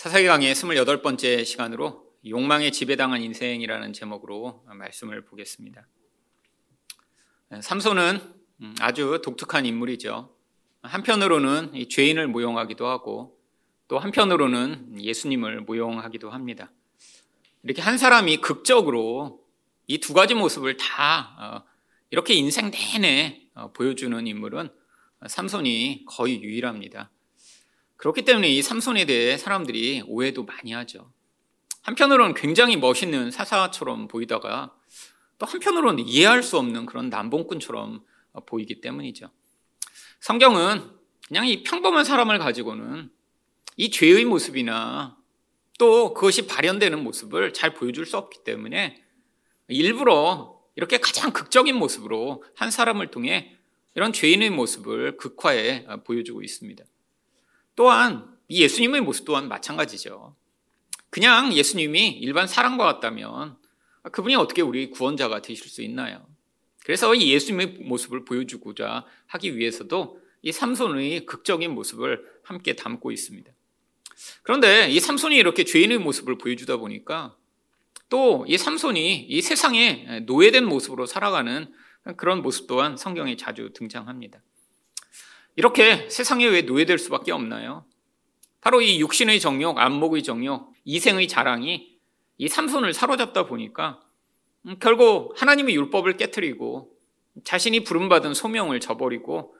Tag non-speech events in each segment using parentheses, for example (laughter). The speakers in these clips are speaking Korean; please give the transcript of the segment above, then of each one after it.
사사기 강의 28번째 시간으로 욕망에 지배당한 인생이라는 제목으로 말씀을 보겠습니다. 삼손은 아주 독특한 인물이죠. 한편으로는 죄인을 모용하기도 하고 또 한편으로는 예수님을 모용하기도 합니다. 이렇게 한 사람이 극적으로 이 두 가지 모습을 다 이렇게 인생 내내 보여주는 인물은 삼손이 거의 유일합니다. 그렇기 때문에 이 삼손에 대해 사람들이 오해도 많이 하죠. 한편으로는 굉장히 멋있는 사사처럼 보이다가 또 한편으로는 이해할 수 없는 그런 남봉꾼처럼 보이기 때문이죠. 성경은 그냥 이 평범한 사람을 가지고는 이 죄의 모습이나 또 그것이 발현되는 모습을 잘 보여줄 수 없기 때문에 일부러 이렇게 가장 극적인 모습으로 한 사람을 통해 이런 죄인의 모습을 극화해 보여주고 있습니다. 또한 이 예수님의 모습 또한 마찬가지죠. 그냥 예수님이 일반 사람과 같다면 그분이 어떻게 우리 구원자가 되실 수 있나요? 그래서 이 예수님의 모습을 보여주고자 하기 위해서도 이 삼손의 극적인 모습을 함께 담고 있습니다. 그런데 이 삼손이 이렇게 죄인의 모습을 보여주다 보니까 또 이 삼손이 이 세상에 노예된 모습으로 살아가는 그런 모습 또한 성경에 자주 등장합니다. 이렇게 세상에 왜 노예될 수밖에 없나요? 바로 이 육신의 정욕, 안목의 정욕, 이생의 자랑이 이 삼손을 사로잡다 보니까 음, 결국 하나님의 율법을 깨뜨리고 자신이 부름받은 소명을 저버리고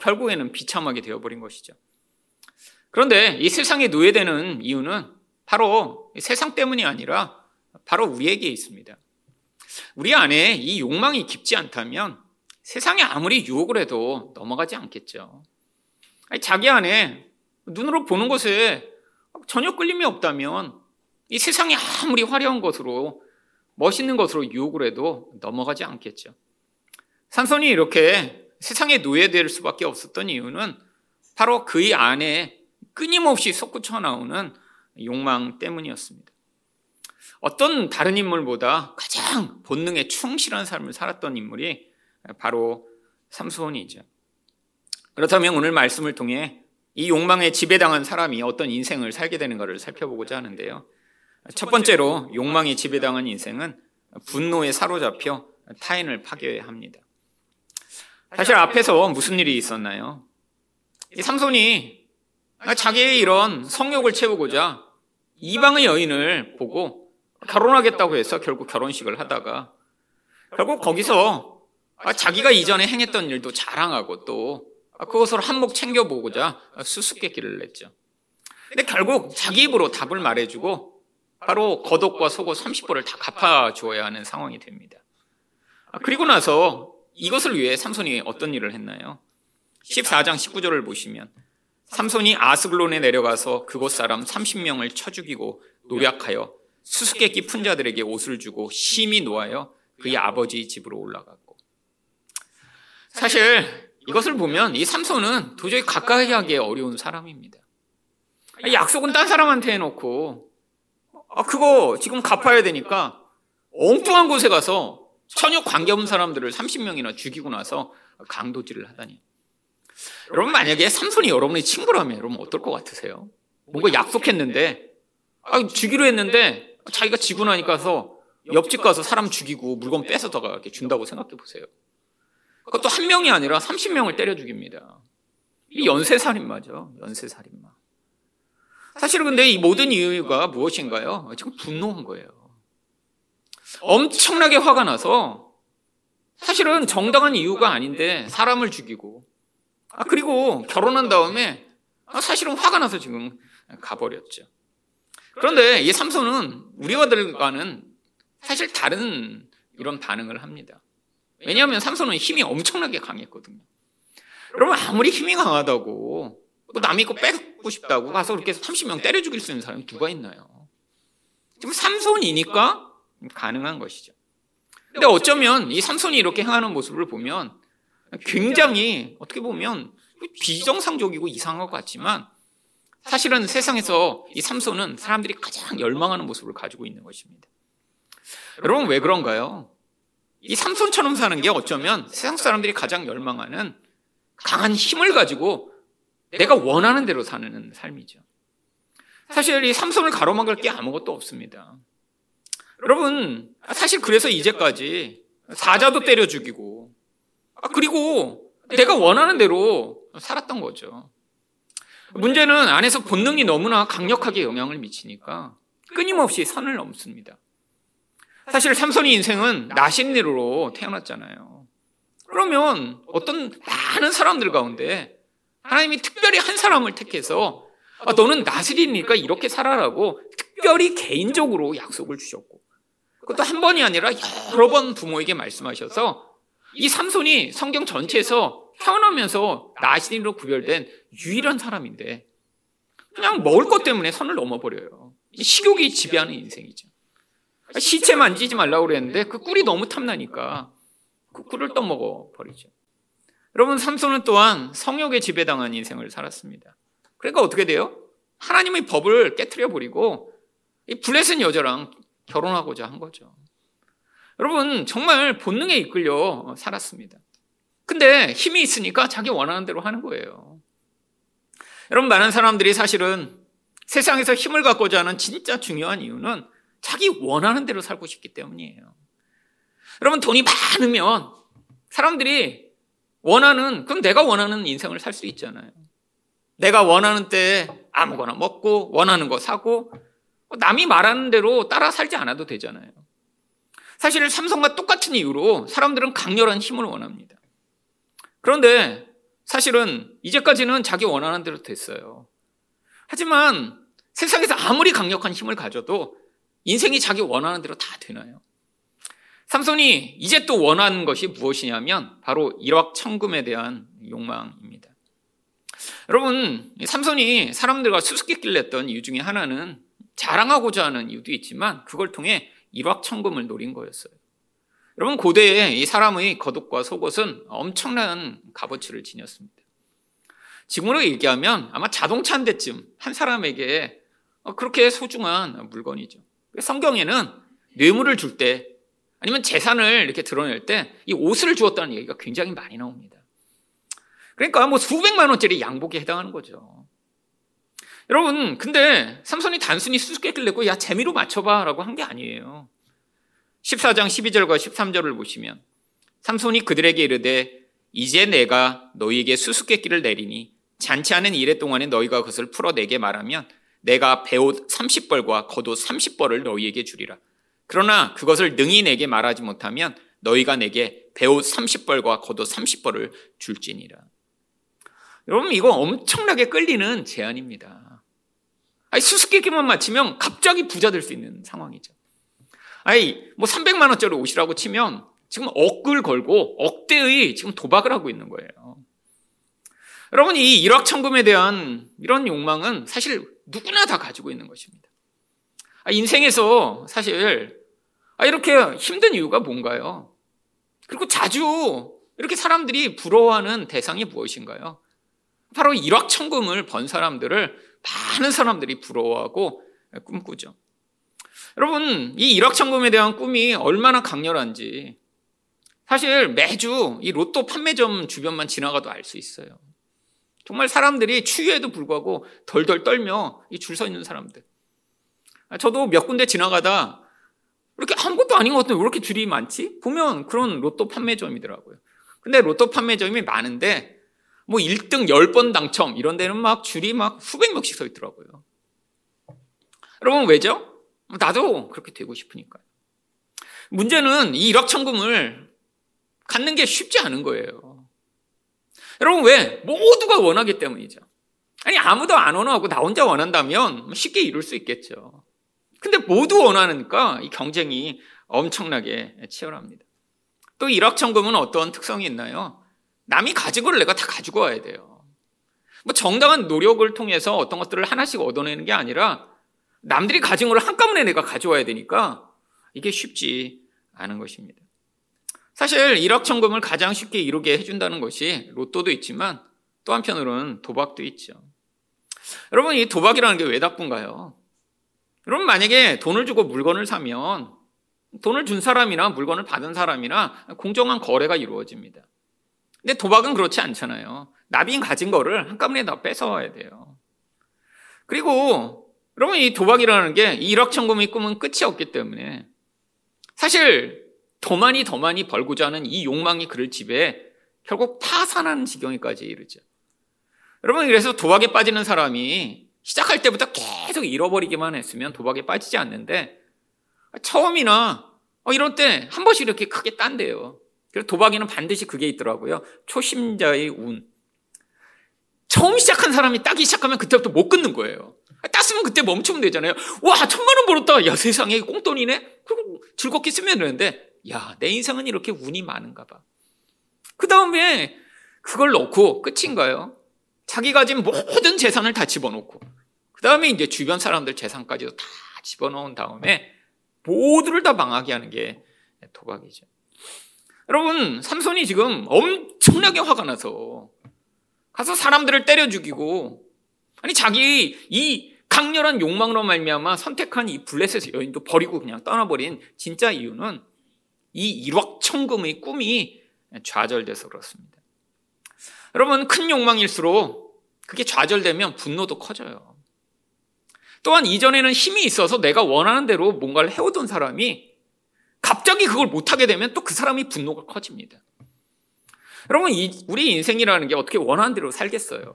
결국에는 비참하게 되어버린 것이죠. 그런데 이 세상에 노예되는 이유는 바로 세상 때문이 아니라 바로 우리에게 있습니다. 우리 안에 이 욕망이 깊지 않다면 세상에 아무리 유혹을 해도 넘어가지 않겠죠. 아니, 자기 안에 눈으로 보는 것에 전혀 끌림이 없다면 이 세상이 아무리 화려한 것으로 멋있는 것으로 유혹을 해도 넘어가지 않겠죠. 삼손이 이렇게 세상에 노예될 수밖에 없었던 이유는 바로 그의 안에 끊임없이 솟구쳐 나오는 욕망 때문이었습니다. 어떤 다른 인물보다 가장 본능에 충실한 삶을 살았던 인물이 바로 삼손이죠. 그렇다면 오늘 말씀을 통해 이 욕망에 지배당한 사람이 어떤 인생을 살게 되는가를 살펴보고자 하는데요. 첫 번째로 욕망에 지배당한 인생은 분노에 사로잡혀 타인을 파괴합니다. 사실 앞에서 무슨 일이 있었나요? 이 삼손이 자기의 이런 성욕을 채우고자 이방의 여인을 보고 결혼하겠다고 해서 결국 결혼식을 하다가 결국 거기서 아, 자기가 이전에 행했던 일도 자랑하고 또 그것을 한몫 챙겨보고자 수수께끼를 냈죠. 근데 결국 자기 입으로 답을 말해주고 바로 겉옷과 속옷 30벌을 다 갚아주어야 하는 상황이 됩니다. 아, 그리고 나서 이것을 위해 삼손이 어떤 일을 했나요? 14장 19절을 보시면 삼손이 아스글론에 내려가서 그곳 사람 30명을 쳐 죽이고 노력하여 수수께끼 푼 자들에게 옷을 주고 심히 놓아여 그의 아버지 집으로 올라갔고 사실 이것을 보면 이 삼손은 도저히 가까이 하기 어려운 사람입니다. 약속은 딴 사람한테 해놓고 아 그거 지금 갚아야 되니까 엉뚱한 곳에 가서 전혀 관계없는 사람들을 30명이나 죽이고 나서 강도질을 하다니. 여러분 만약에 삼손이 여러분의 친구라면 여러분 어떨 것 같으세요? 뭔가 약속했는데 아, 죽이로 했는데 자기가 지고 나니까서 옆집 가서 사람 죽이고 물건 뺏어다가 이렇게 준다고 생각해 보세요. 그것도 한 명이 아니라 30명을 때려 죽입니다. 이 연쇄살인마죠. 연쇄살인마. 사실은 근데 이 모든 이유가 무엇인가요? 지금 분노한 거예요. 엄청나게 화가 나서 사실은 정당한 이유가 아닌데 사람을 죽이고 아 그리고 결혼한 다음에 아, 사실은 화가 나서 지금 가버렸죠. 그런데 이 삼손은 우리와들과는 사실 다른 이런 반응을 합니다. 왜냐하면 삼손은 힘이 엄청나게 강했거든요. 여러분 아무리 힘이 강하다고 또 남이 거 뺏고 싶다고 가서 그렇게 30명 때려 죽일 수 있는 사람이 누가 있나요? 지금 삼손이니까 가능한 것이죠. 근데 어쩌면 이 삼손이 이렇게 행하는 모습을 보면 굉장히 어떻게 보면 비정상적이고 이상한 것 같지만 사실은 세상에서 이 삼손은 사람들이 가장 열망하는 모습을 가지고 있는 것입니다. 여러분 왜 그런가요? 이 삼손처럼 사는 게 어쩌면 세상 사람들이 가장 열망하는 강한 힘을 가지고 내가 원하는 대로 사는 삶이죠. 사실 이 삼손을 가로막을 게 아무것도 없습니다. 여러분, 사실 그래서 이제까지 사자도 때려 죽이고, 아, 그리고 내가 원하는 대로 살았던 거죠. 문제는 안에서 본능이 너무나 강력하게 영향을 미치니까 끊임없이 선을 넘습니다. 사실 삼손의 인생은 나신리로 태어났잖아요. 그러면 어떤 많은 사람들 가운데 하나님이 특별히 한 사람을 택해서 아, 너는 나스리니까 이렇게 살아라고 특별히 개인적으로 약속을 주셨고 그것도 한 번이 아니라 여러 번 부모에게 말씀하셔서 이 삼손이 성경 전체에서 태어나면서 나신리로 구별된 유일한 사람인데 그냥 먹을 것 때문에 선을 넘어버려요. 식욕이 지배하는 인생이죠. 시체 만지지 말라고 그랬는데 그 꿀이 너무 탐나니까 그 꿀을 떠먹어 버리죠. 여러분 삼손은 또한 성욕에 지배당한 인생을 살았습니다. 그러니까 어떻게 돼요? 하나님의 법을 깨뜨려 버리고 이 블레셋 여자랑 결혼하고자 한 거죠. 여러분 정말 본능에 이끌려 살았습니다. 근데 힘이 있으니까 자기 원하는 대로 하는 거예요. 여러분 많은 사람들이 사실은 세상에서 힘을 갖고자 하는 진짜 중요한 이유는 자기 원하는 대로 살고 싶기 때문이에요. 여러분 돈이 많으면 사람들이 원하는 그럼 내가 원하는 인생을 살 수 있잖아요. 내가 원하는 때 아무거나 먹고 원하는 거 사고 남이 말하는 대로 따라 살지 않아도 되잖아요. 사실 삼성과 똑같은 이유로 사람들은 강렬한 힘을 원합니다. 그런데 사실은 이제까지는 자기 원하는 대로 됐어요. 하지만 세상에서 아무리 강력한 힘을 가져도 인생이 자기 원하는 대로 다 되나요? 삼손이 이제 또 원하는 것이 무엇이냐면 바로 일확천금에 대한 욕망입니다. 여러분, 삼손이 사람들과 수수께끼를 냈던 이유 중에 하나는 자랑하고자 하는 이유도 있지만 그걸 통해 일확천금을 노린 거였어요. 여러분, 고대에 이 사람의 겉옷과 속옷은 엄청난 값어치를 지녔습니다. 지금으로 얘기하면 아마 자동차 한 대쯤 한 사람에게 그렇게 소중한 물건이죠. 성경에는 뇌물을 줄 때 아니면 재산을 이렇게 드러낼 때 이 옷을 주었다는 얘기가 굉장히 많이 나옵니다. 그러니까 뭐 수백만 원짜리 양복에 해당하는 거죠. 여러분, 근데 삼손이 단순히 수수께끼를 내고 야 재미로 맞춰봐라고 한 게 아니에요. 14장 12절과 13절을 보시면 삼손이 그들에게 이르되 이제 내가 너희에게 수수께끼를 내리니 잔치하는 이래 동안에 너희가 그것을 풀어내게 말하면 내가 배옷 30벌과 겉옷 30벌을 너희에게 주리라. 그러나 그것을 능히 내게 말하지 못하면 너희가 내게 배옷 30벌과 겉옷 30벌을 줄지니라. 여러분 이거 엄청나게 끌리는 제안입니다. 아니 수수께끼만 맞히면 갑자기 부자 될 수 있는 상황이죠. 아니 뭐 300만 원짜리 옷이라고 치면 지금 억을 걸고 억대의 지금 도박을 하고 있는 거예요. 여러분 이 일확천금에 대한 이런 욕망은 사실 누구나 다 가지고 있는 것입니다. 아, 인생에서 사실 아, 이렇게 힘든 이유가 뭔가요? 그리고 자주 이렇게 사람들이 부러워하는 대상이 무엇인가요? 바로 일확천금을 번 사람들을 많은 사람들이 부러워하고 꿈꾸죠. 여러분, 이 일확천금에 대한 꿈이 얼마나 강렬한지 사실 매주 이 로또 판매점 주변만 지나가도 알 수 있어요. 정말 사람들이 추위에도 불구하고 덜덜 떨며 줄서 있는 사람들. 아, 저도 몇 군데 지나가다 이렇게 아무것도 아닌 것 같은데 왜 이렇게 줄이 많지? 보면 그런 로또 판매점이더라고요. 근데 로또 판매점이 많은데 뭐 1등 10번 당첨 이런 데는 막 줄이 막 수백 명씩 서 있더라고요. 여러분 왜죠? 나도 그렇게 되고 싶으니까요. 문제는 이 일확천금을 갖는 게 쉽지 않은 거예요. 여러분 왜? 모두가 원하기 때문이죠. 아니 아무도 안 원하고 나 혼자 원한다면 쉽게 이룰 수 있겠죠. 근데 모두 원하니까 이 경쟁이 엄청나게 치열합니다. 또 일확천금은 어떤 특성이 있나요? 남이 가진 걸 내가 다 가지고 와야 돼요. 뭐 정당한 노력을 통해서 어떤 것들을 하나씩 얻어내는 게 아니라 남들이 가진 걸 한꺼번에 내가 가져와야 되니까 이게 쉽지 않은 것입니다. 사실 일확천금을 가장 쉽게 이루게 해준다는 것이 로또도 있지만 또 한편으로는 도박도 있죠. 여러분, 이 도박이라는 게 왜 나쁜가요? 여러분, 만약에 돈을 주고 물건을 사면 돈을 준 사람이나 물건을 받은 사람이나 공정한 거래가 이루어집니다. 근데 도박은 그렇지 않잖아요. 나빈 가진 거를 한꺼번에 다 뺏어와야 돼요. 그리고 여러분 이 도박이라는 게 일확천금의 꿈은 끝이 없기 때문에 사실 더 많이 더 많이 벌고자 하는 이 욕망이 그를 지배해 결국 파산하는 지경에까지 이르죠. 여러분 그래서 도박에 빠지는 사람이 시작할 때부터 계속 잃어버리기만 했으면 도박에 빠지지 않는데 처음이나 어, 이런 때 한 번씩 이렇게 크게 딴대요. 그래서 도박에는 반드시 그게 있더라고요. 초심자의 운. 처음 시작한 사람이 따기 시작하면 그때부터 못 끊는 거예요. 땄으면 그때 멈추면 되잖아요. 와, 천만 원 벌었다. 야, 세상에 꽁돈이네? 그리고 즐겁게 쓰면 되는데, 야, 내 인생은 이렇게 운이 많은가 봐. 그 다음에 그걸 넣고 끝인가요? 자기가 가진 모든 재산을 다 집어넣고, 그 다음에 이제 주변 사람들 재산까지도 다 집어넣은 다음에 모두를 다 망하게 하는 게 도박이죠. 여러분, 삼손이 지금 엄청나게 화가 나서 가서 사람들을 때려 죽이고 아니 자기 이 강렬한 욕망으로 말미암아 선택한 이 블레셋 여인도 버리고 그냥 떠나버린 진짜 이유는 이 일확천금의 꿈이 좌절돼서 그렇습니다. 여러분 큰 욕망일수록 그게 좌절되면 분노도 커져요. 또한 이전에는 힘이 있어서 내가 원하는 대로 뭔가를 해오던 사람이 갑자기 그걸 못하게 되면 또 그 사람이 분노가 커집니다. 여러분, 우리 인생이라는 게 어떻게 원하는 대로 살겠어요.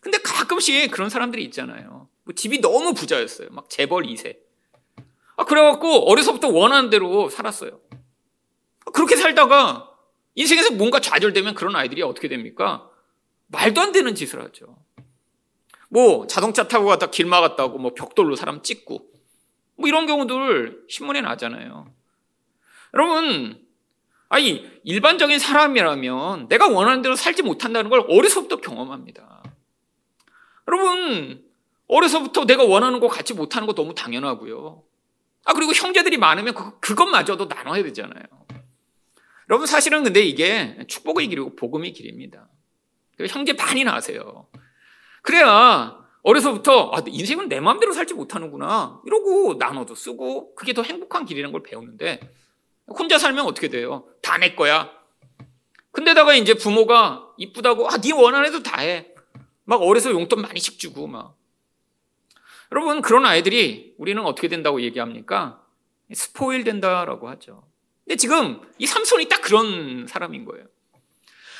근데 가끔씩 그런 사람들이 있잖아요. 뭐 집이 너무 부자였어요. 막 재벌 2세. 아, 그래갖고 어려서부터 원하는 대로 살았어요. 그렇게 살다가 인생에서 뭔가 좌절되면 그런 아이들이 어떻게 됩니까? 말도 안 되는 짓을 하죠. 뭐 자동차 타고 가다 길 막았다고 뭐 벽돌로 사람 찍고 뭐 이런 경우들 신문에 나잖아요. 여러분, 아니, 일반적인 사람이라면 내가 원하는 대로 살지 못한다는 걸 어려서부터 경험합니다. 여러분, 어려서부터 내가 원하는 거 갖지 못하는 거 너무 당연하고요. 아, 그리고 형제들이 많으면 그, 그것마저도 나눠야 되잖아요. 여러분, 사실은 근데 이게 축복의 길이고 복음의 길입니다. 형제 반이나 하세요. 그래야 어려서부터 아, 인생은 내 마음대로 살지 못하는구나. 이러고 나눠도 쓰고 그게 더 행복한 길이라는 걸 배우는데 혼자 살면 어떻게 돼요? 다 내 거야. 근데다가 이제 부모가 이쁘다고 아, 네 원하는 애도 다 해. 막 어려서 용돈 많이씩 주고 막. 여러분 그런 아이들이 우리는 어떻게 된다고 얘기합니까? 스포일 된다라고 하죠. 근데 지금 이 삼손이 딱 그런 사람인 거예요.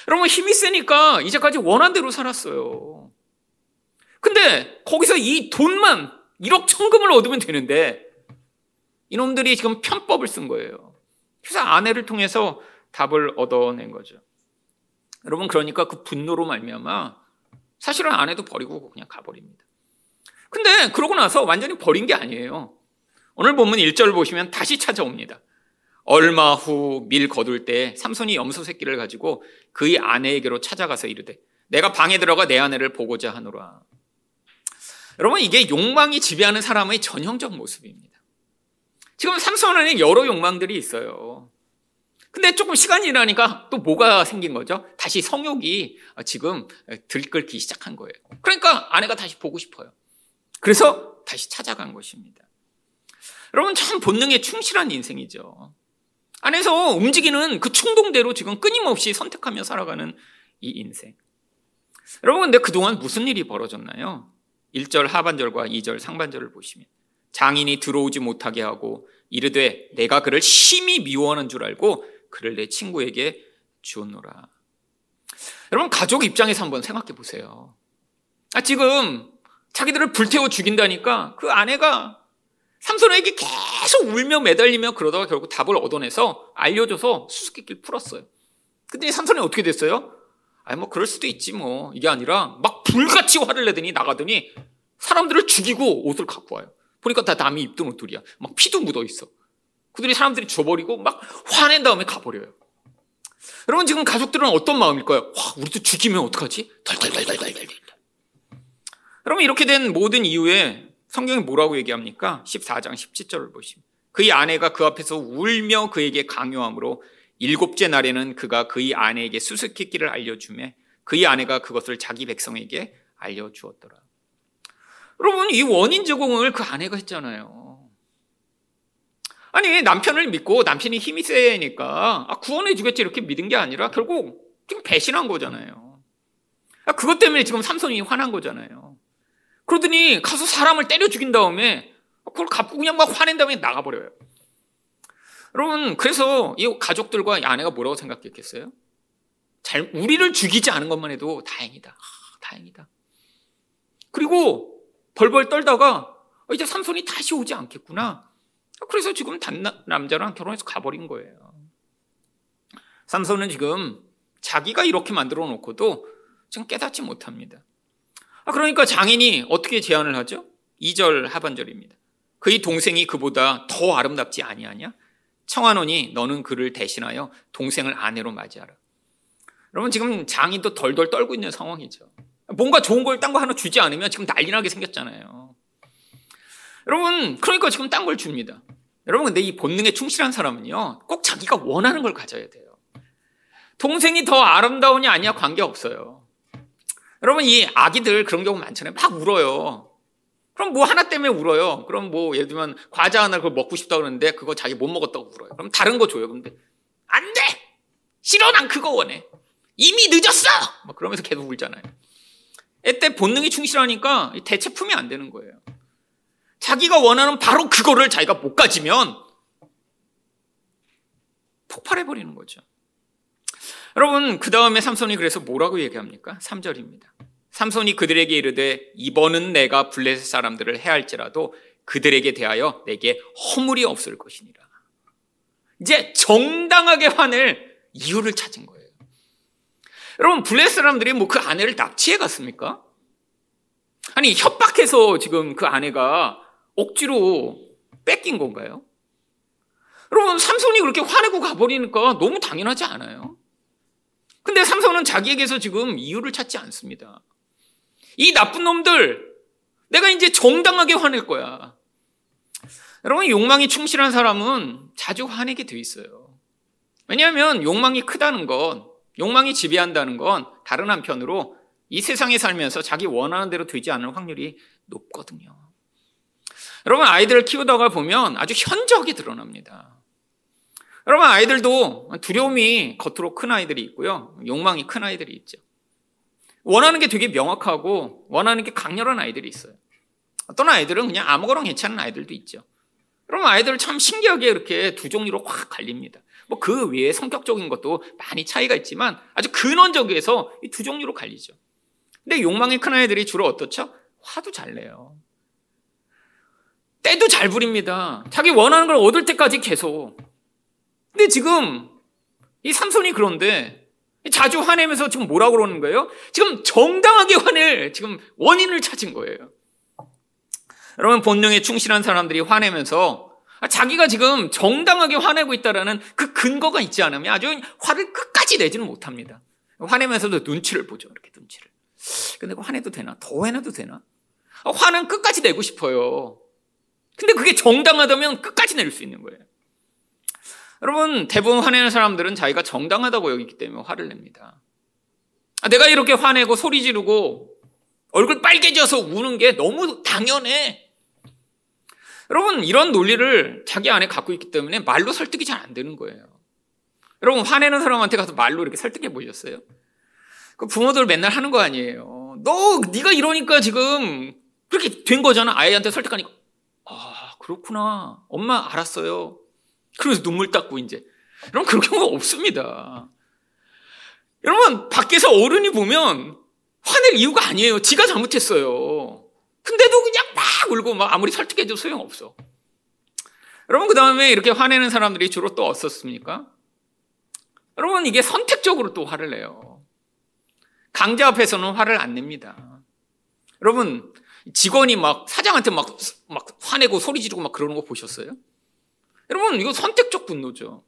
여러분 힘이 세니까 이제까지 원한 대로 살았어요. 근데 거기서 이 돈만 1억 천금을 얻으면 되는데 이놈들이 지금 편법을 쓴 거예요. 그래서 아내를 통해서 답을 얻어낸 거죠. 여러분 그러니까 그 분노로 말미암아 사실은 아내도 버리고 그냥 가버립니다. 근데 그러고 나서 완전히 버린 게 아니에요. 오늘 본문 1절 보시면 다시 찾아옵니다. 얼마 후 밀 거둘 때 삼손이 염소 새끼를 가지고 그의 아내에게로 찾아가서 이르되 내가 방에 들어가 내 아내를 보고자 하노라. 여러분 이게 욕망이 지배하는 사람의 전형적 모습입니다. 지금 삼손 안에 여러 욕망들이 있어요. 근데 조금 시간이 지나니까 또 뭐가 생긴 거죠? 다시 성욕이 지금 들끓기 시작한 거예요. 그러니까 아내가 다시 보고 싶어요. 그래서 다시 찾아간 것입니다. 여러분 참 본능에 충실한 인생이죠. 안에서 움직이는 그 충동대로 지금 끊임없이 선택하며 살아가는 이 인생. 여러분 근데 그동안 무슨 일이 벌어졌나요? 1절 하반절과 2절 상반절을 보시면 장인이 들어오지 못하게 하고 이르되 내가 그를 심히 미워하는 줄 알고 그를 내 친구에게 주었노라. 여러분 가족 입장에서 한번 생각해 보세요. 아 지금 자기들을 불태워 죽인다니까 그 아내가 삼손에게 계속 울며 매달리며 그러다가 결국 답을 얻어내서 알려줘서 수수께끼를 풀었어요. 근데 삼손이 어떻게 됐어요? 아니 뭐 그럴 수도 있지 뭐 이게 아니라 막 불같이 화를 내더니 나가더니 사람들을 죽이고 옷을 갖고 와요. 보니까 다 남이 입던 옷들이야. 막 피도 묻어 있어. 그들이 사람들이 줘버리고 막 화낸 다음에 가버려요. 여러분 지금 가족들은 어떤 마음일까요? 와, 우리도 죽이면 어떡하지? 덜덜덜덜덜덜. 여러분 이렇게 된 모든 이유에 성경이 뭐라고 얘기합니까? 14장 17절을 보시면 그의 아내가 그 앞에서 울며 그에게 강요함으로 일곱째 날에는 그가 그의 아내에게 수수께끼를 알려주매 그의 아내가 그것을 자기 백성에게 알려주었더라. 여러분, 이 원인 제공을 그 아내가 했잖아요. 아니, 남편을 믿고 남편이 힘이 세니까 아, 구원해 주겠지 이렇게 믿은 게 아니라 결국 지금 배신한 거잖아요. 아, 그것 때문에 지금 삼손이 화난 거잖아요. 그러더니 가서 사람을 때려 죽인 다음에 그걸 갚고 그냥 막 화낸 다음에 나가버려요. 여러분, 그래서 이 가족들과 이 아내가 뭐라고 생각했겠어요? 잘, 우리를 죽이지 않은 것만 해도 다행이다. 아, 다행이다. 그리고 벌벌 떨다가 어, 이제 삼손이 다시 오지 않겠구나. 그래서 지금 단 남자랑 결혼해서 가버린 거예요. 삼손은 지금 자기가 이렇게 만들어 놓고도 지금 깨닫지 못합니다. 아, 그러니까 장인이 어떻게 제안을 하죠? 2절 하반절입니다. 그의 동생이 그보다 더 아름답지 아니하냐? 청하노니 너는 그를 대신하여 동생을 아내로 맞이하라. 여러분 지금 장인도 덜덜 떨고 있는 상황이죠. 뭔가 좋은 걸 딴 거 하나 주지 않으면 지금 난리 나게 생겼잖아요. 여러분 그러니까 지금 딴 걸 줍니다. 여러분 근데 이 본능에 충실한 사람은요 꼭 자기가 원하는 걸 가져야 돼요. 동생이 더 아름다우냐 아니야 관계없어요. 여러분 이 아기들 그런 경우 많잖아요. 막 울어요. 그럼 뭐 하나 때문에 울어요. 그럼 뭐 예를 들면 과자 하나 그걸 먹고 싶다 그러는데 그거 자기 못 먹었다고 울어요. 그럼 다른 거 줘요. 근데 안 돼. 싫어 난 그거 원해. 이미 늦었어. 막 그러면서 계속 울잖아요. 애때 본능이 충실하니까 대체품이 안 되는 거예요. 자기가 원하는 바로 그거를 자기가 못 가지면 폭발해 버리는 거죠. 여러분 그 다음에 삼손이 그래서 뭐라고 얘기합니까? 3절입니다. 삼손이 그들에게 이르되 이번은 내가 블레셋 사람들을 해할지라도 그들에게 대하여 내게 허물이 없을 것이니라. 이제 정당하게 화낼 이유를 찾은 거예요. 여러분 블레셋 사람들이 뭐 그 아내를 납치해 갔습니까? 아니 협박해서 지금 그 아내가 억지로 뺏긴 건가요? 여러분 삼손이 그렇게 화내고 가버리니까 너무 당연하지 않아요? 근데 삼손은 자기에게서 지금 이유를 찾지 않습니다. 이 나쁜 놈들, 내가 이제 정당하게 화낼 거야. 여러분, 욕망이 충실한 사람은 자주 화내게 돼 있어요. 왜냐하면 욕망이 크다는 건, 욕망이 지배한다는 건 다른 한편으로 이 세상에 살면서 자기 원하는 대로 되지 않을 확률이 높거든요. 여러분, 아이들을 키우다가 보면 아주 현저하게 드러납니다. 여러분, 아이들도 두려움이 겉으로 큰 아이들이 있고요. 욕망이 큰 아이들이 있죠. 원하는 게 되게 명확하고 원하는 게 강렬한 아이들이 있어요. 어떤 아이들은 그냥 아무거나 괜찮은 아이들도 있죠. 그러면 아이들 참 신기하게 이렇게 두 종류로 확 갈립니다. 뭐 그 외에 성격적인 것도 많이 차이가 있지만 아주 근원적에서 이 두 종류로 갈리죠. 근데 욕망이 큰 아이들이 주로 어떻죠? 화도 잘 내요. 때도 잘 부립니다. 자기 원하는 걸 얻을 때까지 계속. 근데 지금 이 삼손이 그런데 자주 화내면서 지금 뭐라고 그러는 거예요? 지금 정당하게 화낼 지금 원인을 찾은 거예요. 여러분 본능에 충실한 사람들이 화내면서 자기가 지금 정당하게 화내고 있다라는 그 근거가 있지 않으면 아주 화를 끝까지 내지는 못합니다. 화내면서도 눈치를 보죠. 이렇게 눈치를. 근데 화내도 되나? 더 화내도 되나? 화는 끝까지 내고 싶어요. 근데 그게 정당하다면 끝까지 낼 수 있는 거예요. 여러분, 대부분 화내는 사람들은 자기가 정당하다고 여기기 때문에 화를 냅니다. 아, 내가 이렇게 화내고 소리 지르고 얼굴 빨개져서 우는 게 너무 당연해. 여러분, 이런 논리를 자기 안에 갖고 있기 때문에 말로 설득이 잘 안 되는 거예요. 여러분, 화내는 사람한테 가서 말로 이렇게 설득해 보셨어요? 그 부모들 맨날 하는 거 아니에요. 너, 네가 이러니까 지금 그렇게 된 거잖아. 아이한테 설득하니까. 아, 그렇구나. 엄마 알았어요. 그래서 눈물 닦고 이제. 여러분, 그런 경우가 없습니다. 여러분, 밖에서 어른이 보면 화낼 이유가 아니에요. 지가 잘못했어요. 근데도 그냥 막 울고 막 아무리 설득해도 소용없어. 여러분, 그 다음에 이렇게 화내는 사람들이 주로 또 어떻습니까? 여러분, 이게 선택적으로 또 화를 내요. 강자 앞에서는 화를 안 냅니다. 여러분, 직원이 막 사장한테 막, 막 화내고 소리 지르고 막 그러는 거 보셨어요? 여러분, 이거 선택적 분노죠.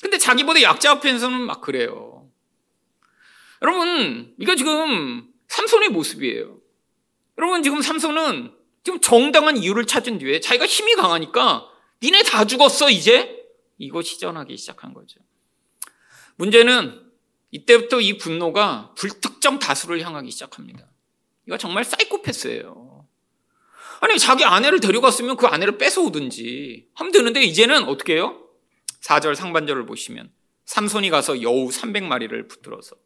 근데 자기보다 약자 앞에서는 막 그래요. 여러분, 이거 지금 삼손의 모습이에요. 여러분, 지금 삼손은 지금 정당한 이유를 찾은 뒤에 자기가 힘이 강하니까 니네 다 죽었어, 이제? 이거 시전하기 시작한 거죠. 문제는 이때부터 이 분노가 불특정 다수를 향하기 시작합니다. 이거 정말 사이코패스예요. 아니 자기 아내를 데려갔으면 그 아내를 뺏어오든지 하면 되는데 이제는 어떻게 해요? 4절 상반절을 보시면 삼손이 가서 여우 300마리를 붙들어서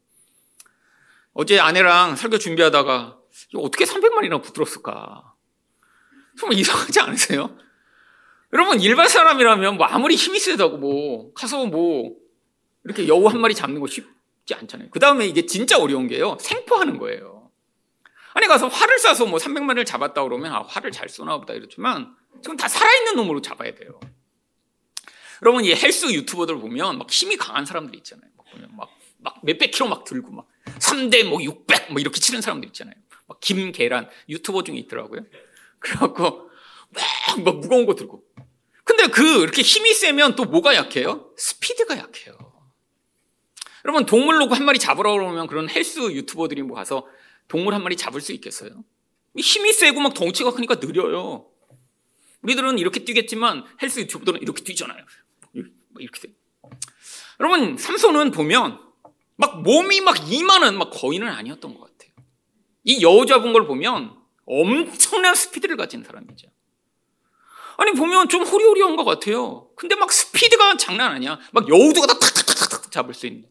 어제 아내랑 설교 준비하다가 어떻게 300마리나 붙들었을까? 정말 이상하지 않으세요? 여러분 일반 사람이라면 뭐 아무리 힘이 세다고 뭐 가서 뭐 이렇게 여우 한 마리 잡는 거 쉽지 않잖아요. 그 다음에 이게 진짜 어려운 게요. 생포하는 거예요. 아니 가서 활을 쏴서 뭐 300마리를 잡았다 그러면 아 활을 잘 쏘나 보다 이렇지만 지금 다 살아있는 놈으로 잡아야 돼요. 여러분 이 헬스 유튜버들 보면 막 힘이 강한 사람들이 있잖아요. 막 보면 막, 막 몇백 킬로 막 들고 막 3대 뭐 600 뭐 이렇게 치는 사람들 있잖아요. 막 김계란 유튜버 중에 있더라고요. 그래갖고 막, 막 무거운 거 들고. 근데 그 이렇게 힘이 세면 또 뭐가 약해요? 스피드가 약해요. 여러분 동물 로고 한 마리 잡으러 오면 그런 헬스 유튜버들이 뭐 가서 동물 한 마리 잡을 수 있겠어요? 힘이 세고 막 덩치가 크니까 느려요. 우리들은 이렇게 뛰겠지만 헬스 유튜버들은 이렇게 뛰잖아요. 이렇게 돼. 여러분 삼손은 보면 막 몸이 막 이만한 막 거인은 아니었던 것 같아요. 이 잡은 걸 보면 엄청난 스피드를 가진 사람이죠. 아니 보면 좀 호리호리한 것 같아요. 근데 막 스피드가 장난 아니야. 막 여우도가 다 탁탁탁탁 잡을 수 있는.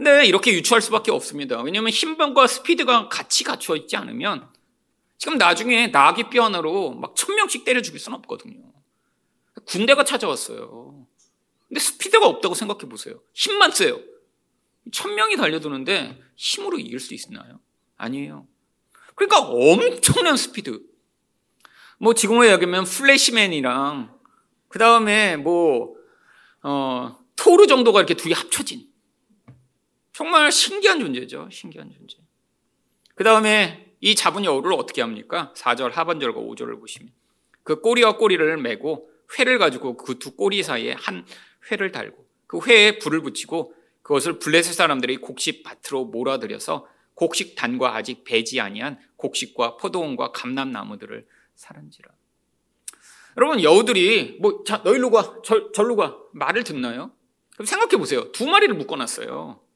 근데 이렇게 유추할 수밖에 없습니다. 왜냐하면 힘과 스피드가 같이 갖추어 있지 않으면 지금 나중에 나귀 뼈 하나로 막 천 명씩 때려 죽일 수는 없거든요. 군대가 찾아왔어요. 근데 스피드가 없다고 생각해 보세요. 힘만 세요. 천 명이 달려드는데 힘으로 이길 수 있나요? 아니에요. 그러니까 엄청난 스피드. 뭐 지금으로 이야기하면 플래시맨이랑 그 다음에 뭐 어, 토르 정도가 이렇게 두개 합쳐진 정말 신기한 존재죠. 신기한 존재. 그 다음에 이 잡은 여우를 어떻게 합니까? 4절 하반절과 5절을 보시면 그 꼬리와 꼬리를 메고 회를 가지고 그 두 꼬리 사이에 한 회를 달고 그 회에 불을 붙이고 그것을 블레셋 사람들이 곡식 밭으로 몰아들여서 곡식 단과 아직 배지 아니한 곡식과 포도원과 감람 나무들을 사른지라. 여러분 여우들이 뭐 자 너희로 가 절, 절로 가 말을 듣나요? 그럼 생각해 보세요. 두 마리를 묶어놨어요.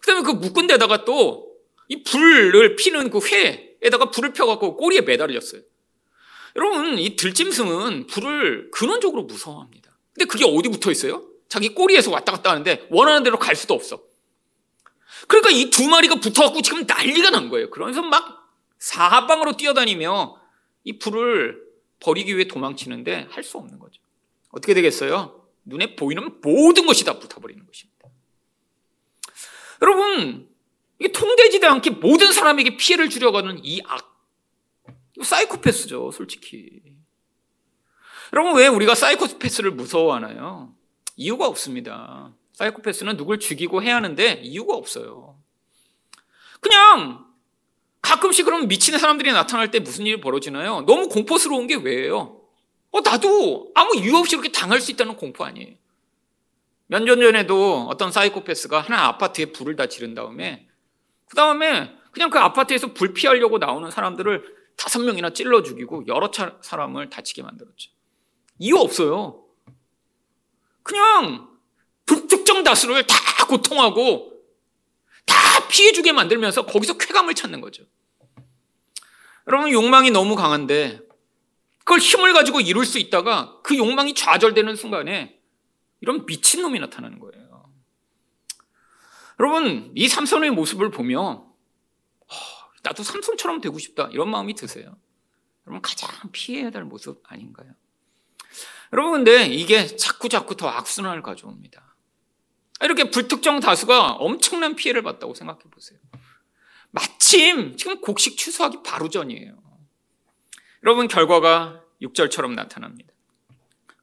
그다음에 그 묶은 데다가 또 이 불을 피는 그 회에다가 불을 펴갖고 꼬리에 매달렸어요. 여러분 이 들짐승은 불을 근원적으로 무서워합니다. 근데 그게 어디 붙어 있어요? 자기 꼬리에서 왔다 갔다 하는데 원하는 대로 갈 수도 없어. 그러니까 이 두 마리가 붙어갖고 지금 난리가 난 거예요. 그러면서 막 사방으로 뛰어다니며 이 불을 버리기 위해 도망치는데 할 수 없는 거죠. 어떻게 되겠어요? 눈에 보이는 모든 것이 다 붙어버리는 것입니다. 여러분, 이게 통되지도 않게 모든 사람에게 피해를 주려가는 이 악. 이거 사이코패스죠, 솔직히. 여러분, 왜 우리가 사이코패스를 무서워하나요? 이유가 없습니다. 사이코패스는 누굴 죽이고 해야 하는데 이유가 없어요. 그냥 가끔씩 그런 미치는 사람들이 나타날 때 무슨 일이 벌어지나요? 너무 공포스러운 게 왜예요? 어, 나도 아무 이유 없이 이렇게 당할 수 있다는 공포 아니에요. 몇 년 전에도 어떤 사이코패스가 하나 아파트에 불을 다 지른 다음에 그 다음에 그냥 그 아파트에서 불 피하려고 나오는 사람들을 다섯 명이나 찔러 죽이고 여러 차 사람을 다치게 만들었죠. 이유 없어요. 그냥 불특정 다수를 다 고통하고 다 피해주게 만들면서 거기서 쾌감을 찾는 거죠. 여러분 욕망이 너무 강한데 그걸 힘을 가지고 이룰 수 있다가 그 욕망이 좌절되는 순간에 이런 미친놈이 나타나는 거예요. 여러분 이 삼손의 모습을 보며 나도 삼손처럼 되고 싶다 이런 마음이 드세요. 여러분 가장 피해야 될 모습 아닌가요? 여러분 근데 이게 자꾸 자꾸 더 악순환을 가져옵니다. 이렇게 불특정 다수가 엄청난 피해를 봤다고 생각해 보세요. 마침 지금 곡식 취소하기 바로 전이에요. 여러분 결과가 6절처럼 나타납니다.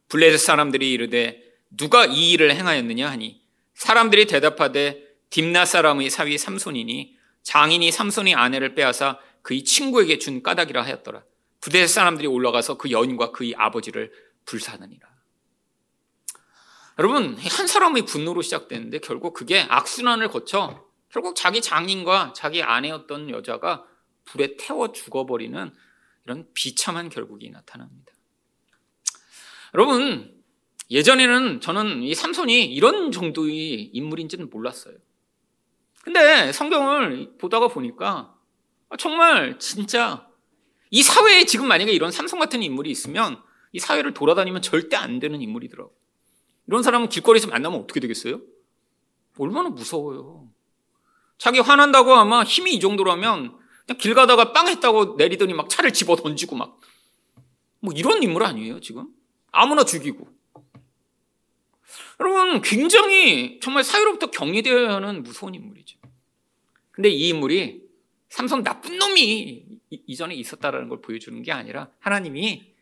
블레셋 사람들이 이르되 누가 이 일을 행하였느냐 하니 사람들이 대답하되 딥나 사람의 사위 삼손이니 장인이 삼손이 아내를 빼앗아 그의 친구에게 준 까닭이라 하였더라. 부대 사람들이 올라가서 그 여인과 그의 아버지를 불사하느니라. 여러분 한 사람의 분노로 시작되는데 결국 그게 악순환을 거쳐 결국 자기 장인과 자기 아내였던 여자가 불에 태워 죽어버리는 이런 비참한 결국이 나타납니다. 여러분 예전에는 저는 이 삼손이 이런 정도의 인물인지는 몰랐어요. 근데 성경을 보다가 보니까 정말 진짜 이 사회에 지금 만약에 이런 삼손 같은 인물이 있으면 이 사회를 돌아다니면 절대 안 되는 인물이더라고요. 이런 사람은 길거리에서 만나면 어떻게 되겠어요? 얼마나 무서워요. 자기 화난다고 아마 힘이 이 정도라면 그냥 길 가다가 빵 했다고 내리더니 막 차를 집어 던지고 막. 뭐 이런 인물 아니에요, 지금? 아무나 죽이고. 여러분, 굉장히 정말 사회로부터 격리되어야 하는 무서운 인물이죠. 근데 이 인물이 삼성 나쁜 놈이 이전에 있었다라는 걸 보여주는 게 아니라 하나님이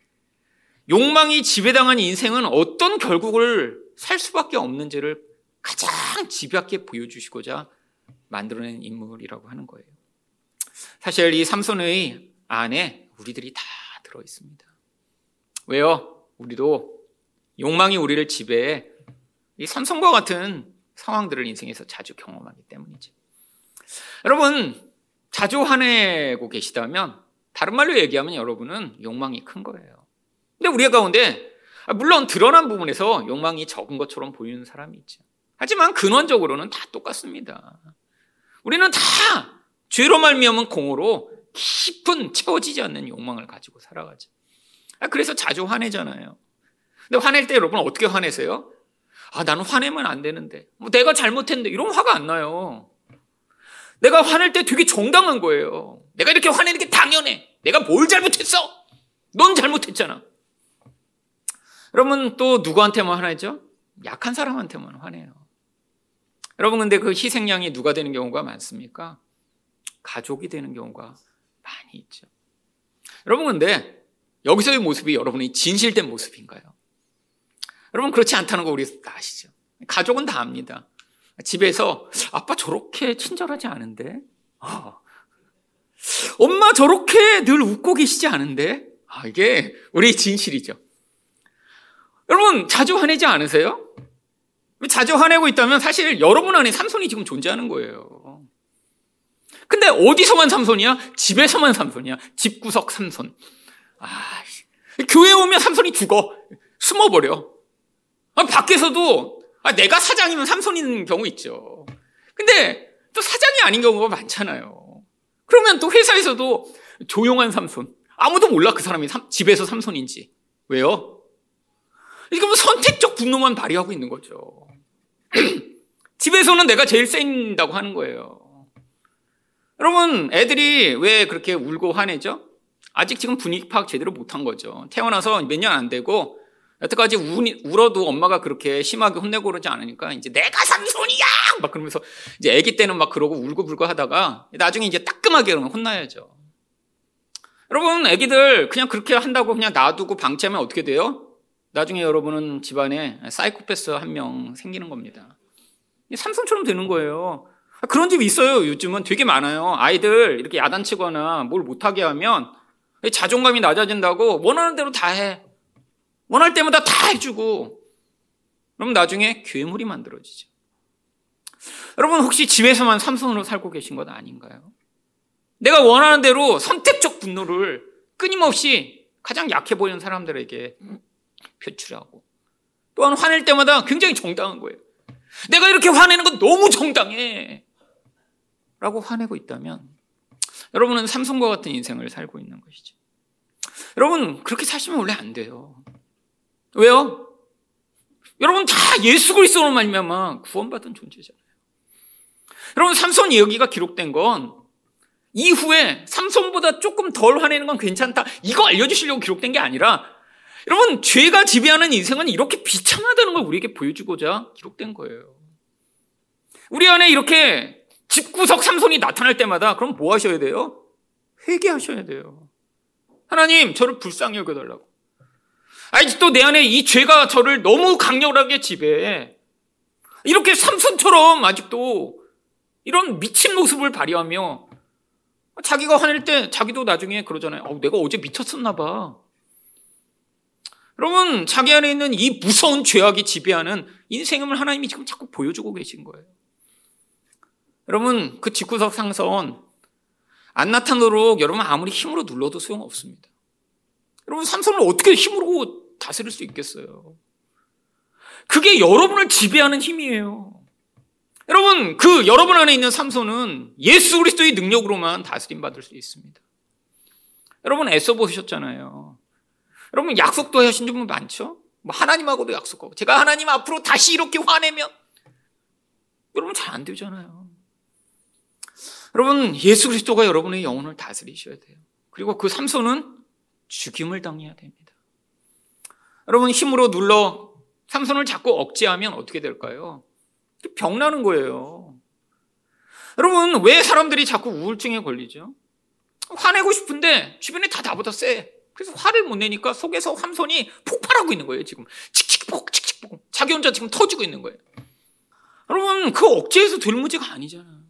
욕망이 지배당한 인생은 어떤 결국을 살 수밖에 없는지를 가장 집요하게 보여주시고자 만들어낸 인물이라고 하는 거예요. 사실 이 삼손의 안에 우리들이 다 들어 있습니다. 왜요? 우리도 욕망이 우리를 지배해 이 삼손과 같은 상황들을 인생에서 자주 경험하기 때문이죠. 여러분, 자주 화내고 계시다면 다른 말로 얘기하면 여러분은 욕망이 큰 거예요. 근데 우리 가운데 물론 드러난 부분에서 욕망이 적은 것처럼 보이는 사람이 있죠. 하지만 근원적으로는 다 똑같습니다. 우리는 다 죄로 말미암은 공으로 깊은 채워지지 않는 욕망을 가지고 살아가죠. 아, 그래서 자주 화내잖아요. 근데 화낼 때 여러분 어떻게 화내세요? 아, 나는 화내면 안 되는데. 뭐 내가 잘못했는데. 이런 화가 안 나요. 내가 화낼 때 되게 정당한 거예요. 내가 이렇게 화내는 게 당연해. 내가 뭘 잘못했어? 넌 잘못했잖아. 여러분 또 누구한테만 화내죠? 약한 사람한테만 화내요. 여러분 근데 그 희생양이 누가 되는 경우가 많습니까? 가족이 되는 경우가 많이 있죠. 여러분 근데 여기서의 모습이 여러분의 진실된 모습인가요? 여러분 그렇지 않다는 거 우리 다 아시죠? 가족은 다 압니다. 집에서 아빠 저렇게 친절하지 않은데, 아, 엄마 저렇게 늘 웃고 계시지 않은데, 아, 이게 우리 진실이죠. 여러분 자주 화내지 않으세요? 자주 화내고 있다면 사실 여러분 안에 삼손이 지금 존재하는 거예요. 근데 어디서만 삼손이야? 집에서만 삼손이야. 집구석 삼손. 아, 교회 오면 삼손이 죽어. 숨어버려. 아, 밖에서도 아, 내가 사장이면 삼손인 경우 있죠. 근데 또 사장이 아닌 경우가 많잖아요. 그러면 또 회사에서도 조용한 삼손. 아무도 몰라 그 사람이 삼, 집에서 삼손인지. 왜요? 이게 뭐 선택적 분노만 발휘하고 있는 거죠. (clears throat) 집에서는 내가 제일 센다고 하는 거예요. 여러분, 애들이 왜 그렇게 울고 화내죠? 아직 지금 분위기 파악 제대로 못한 거죠. 태어나서 몇 년 안 되고, 여태까지 울어도 엄마가 그렇게 심하게 혼내고 그러지 않으니까, 이제 내가 삼손이야! 막 그러면서, 이제 아기 때는 막 그러고 울고불고 하다가, 나중에 이제 따끔하게 그러면 혼나야죠. 여러분, 아기들 그냥 그렇게 한다고 그냥 놔두고 방치하면 어떻게 돼요? 나중에 여러분은 집안에 사이코패스 한 명 생기는 겁니다. 삼손처럼 되는 거예요. 그런 집 있어요. 요즘은 되게 많아요. 아이들 이렇게 야단치거나 뭘 못하게 하면 자존감이 낮아진다고 원하는 대로 다 해. 원할 때마다 다 해주고. 그럼 나중에 괴물이 만들어지죠. 여러분 혹시 집에서만 삼손으로 살고 계신 것 아닌가요? 내가 원하는 대로 선택적 분노를 끊임없이 가장 약해 보이는 사람들에게 표출하고 또한 화낼 때마다 굉장히 정당한 거예요. 내가 이렇게 화내는 건 너무 정당해. 라고 화내고 있다면 여러분은 삼성과 같은 인생을 살고 있는 것이죠. 여러분 그렇게 사시면 원래 안 돼요. 왜요? 여러분 다 예수 그리스도로 말미암아 구원받은 존재잖아요. 여러분 삼손 여기가 기록된 건 이후에 삼손보다 조금 덜 화내는 건 괜찮다. 이거 알려주시려고 기록된 게 아니라 여러분, 죄가 지배하는 인생은 이렇게 비참하다는 걸 우리에게 보여주고자 기록된 거예요. 우리 안에 이렇게 집구석 삼손이 나타날 때마다 그럼 뭐 하셔야 돼요? 회개하셔야 돼요. 하나님, 저를 불쌍히 여겨달라고. 아직도 내 안에 이 죄가 저를 너무 강렬하게 지배해. 이렇게 삼손처럼 아직도 이런 미친 모습을 발휘하며 자기가 화낼 때 자기도 나중에 그러잖아요. 어, 내가 어제 미쳤었나 봐. 여러분, 자기 안에 있는 이 무서운 죄악이 지배하는 인생을 하나님이 지금 자꾸 보여주고 계신 거예요. 여러분, 그 집구석 상선 안 나타나도록 여러분 아무리 힘으로 눌러도 소용없습니다. 여러분, 삼손을 어떻게 힘으로 다스릴 수 있겠어요? 그게 여러분을 지배하는 힘이에요. 여러분, 그 여러분 안에 있는 삼손은 예수 그리스도의 능력으로만 다스림 받을 수 있습니다. 여러분 애써 보셨잖아요. 여러분 약속도 하신 분 많죠? 뭐 하나님하고도 약속하고 제가 하나님 앞으로 다시 이렇게 화내면 여러분 잘 안 되잖아요. 여러분, 예수 그리스도가 여러분의 영혼을 다스리셔야 돼요. 그리고 그 삼손은 죽임을 당해야 됩니다. 여러분, 힘으로 눌러 삼손을 자꾸 억제하면 어떻게 될까요? 병나는 거예요. 여러분, 왜 사람들이 자꾸 우울증에 걸리죠? 화내고 싶은데 주변에 다 나보다 세. 그래서 화를 못 내니까 속에서 삼손이 폭발하고 있는 거예요, 지금. 칙칙폭, 칙칙폭. 자기 혼자 지금 터지고 있는 거예요. 여러분, 그 억제에서 될 문제가 아니잖아요.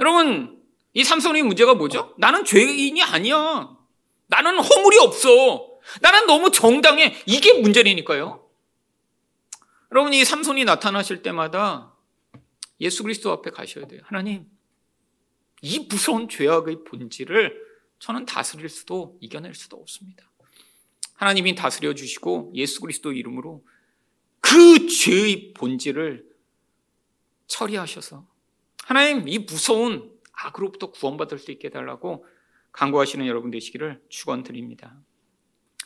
여러분, 이 삼손의 문제가 뭐죠? 나는 죄인이 아니야. 나는 허물이 없어. 나는 너무 정당해. 이게 문제라니까요. 여러분, 이 삼손이 나타나실 때마다 예수 그리스도 앞에 가셔야 돼요. 하나님, 이 무서운 죄악의 본질을 저는 다스릴 수도 이겨낼 수도 없습니다. 하나님이 다스려 주시고 예수 그리스도 이름으로 그 죄의 본질을 처리하셔서 하나님 이 무서운 악으로부터 구원받을 수 있게 해달라고 강구하시는 여러분 되시기를 축원드립니다.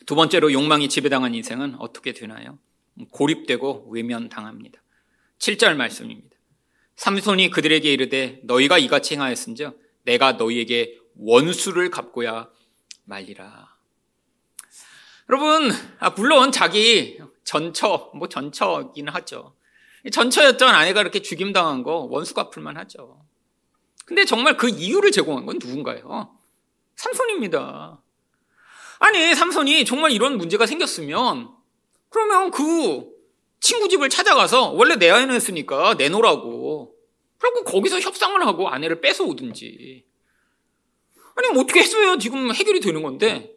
두 번째로 욕망이 지배당한 인생은 어떻게 되나요? 고립되고 외면당합니다. 7절 말씀입니다. 삼손이 그들에게 이르되 너희가 이같이 행하였은즉 내가 너희에게 원수를 갚고야 말리라. 여러분, 아, 물론 자기 전처, 뭐 전처긴 하죠. 전처였던 아내가 이렇게 죽임당한 거 원수 갚을만 하죠. 근데 정말 그 이유를 제공한 건 누군가요? 삼손입니다. 아니, 삼손이 정말 이런 문제가 생겼으면 그러면 그 친구 집을 찾아가서 원래 내 아내였으니까 내놓으라고. 그리고 거기서 협상을 하고 아내를 뺏어오든지. 아니, 뭐 어떻게 했어요? 지금 해결이 되는 건데.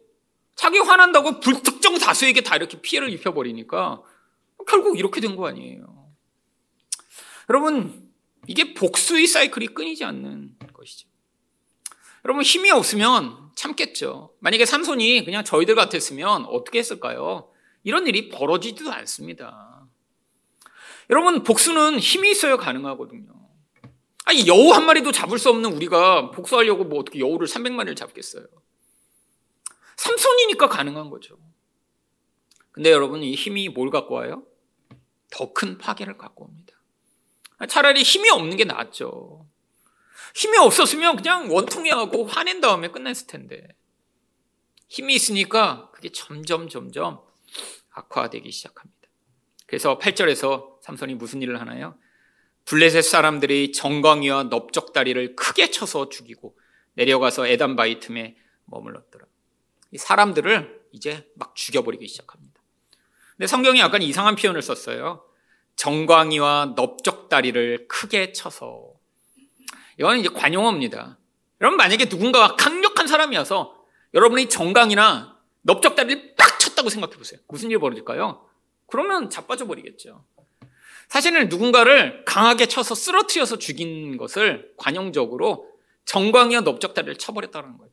자기 화난다고 불특정 다수에게 다 이렇게 피해를 입혀버리니까 결국 이렇게 된 거 아니에요. 여러분, 이게 복수의 사이클이 끊이지 않는 것이죠. 여러분, 힘이 없으면 참겠죠. 만약에 삼손이 그냥 저희들 같았으면 어떻게 했을까요? 이런 일이 벌어지지도 않습니다. 여러분, 복수는 힘이 있어야 가능하거든요. 아니, 여우 한 마리도 잡을 수 없는 우리가 복수하려고 뭐 어떻게 여우를 300마리를 잡겠어요. 삼손이니까 가능한 거죠. 근데 여러분, 이 힘이 뭘 갖고 와요? 더 큰 파괴를 갖고 옵니다. 차라리 힘이 없는 게 낫죠. 힘이 없었으면 그냥 원통해하고 화낸 다음에 끝냈을 텐데. 힘이 있으니까 그게 점점 점점 악화되기 시작합니다. 그래서 8절에서 삼손이 무슨 일을 하나요? 블레셋 사람들이 정광이와 넓적다리를 크게 쳐서 죽이고 내려가서 에담 바위 틈에 머물렀더라. 이 사람들을 이제 막 죽여버리기 시작합니다. 근데 성경이 약간 이상한 표현을 썼어요. 정강이와 넓적다리를 크게 쳐서. 이거는 이제 관용어입니다. 여러분 만약에 누군가가 강력한 사람이어서 여러분이 정강이나 넓적다리를 빡 쳤다고 생각해 보세요. 무슨 일이 벌어질까요? 그러면 자빠져 버리겠죠. 사실은 누군가를 강하게 쳐서 쓰러뜨려서 죽인 것을 관용적으로 정광이와 넓적다리를 쳐버렸다는 거예요.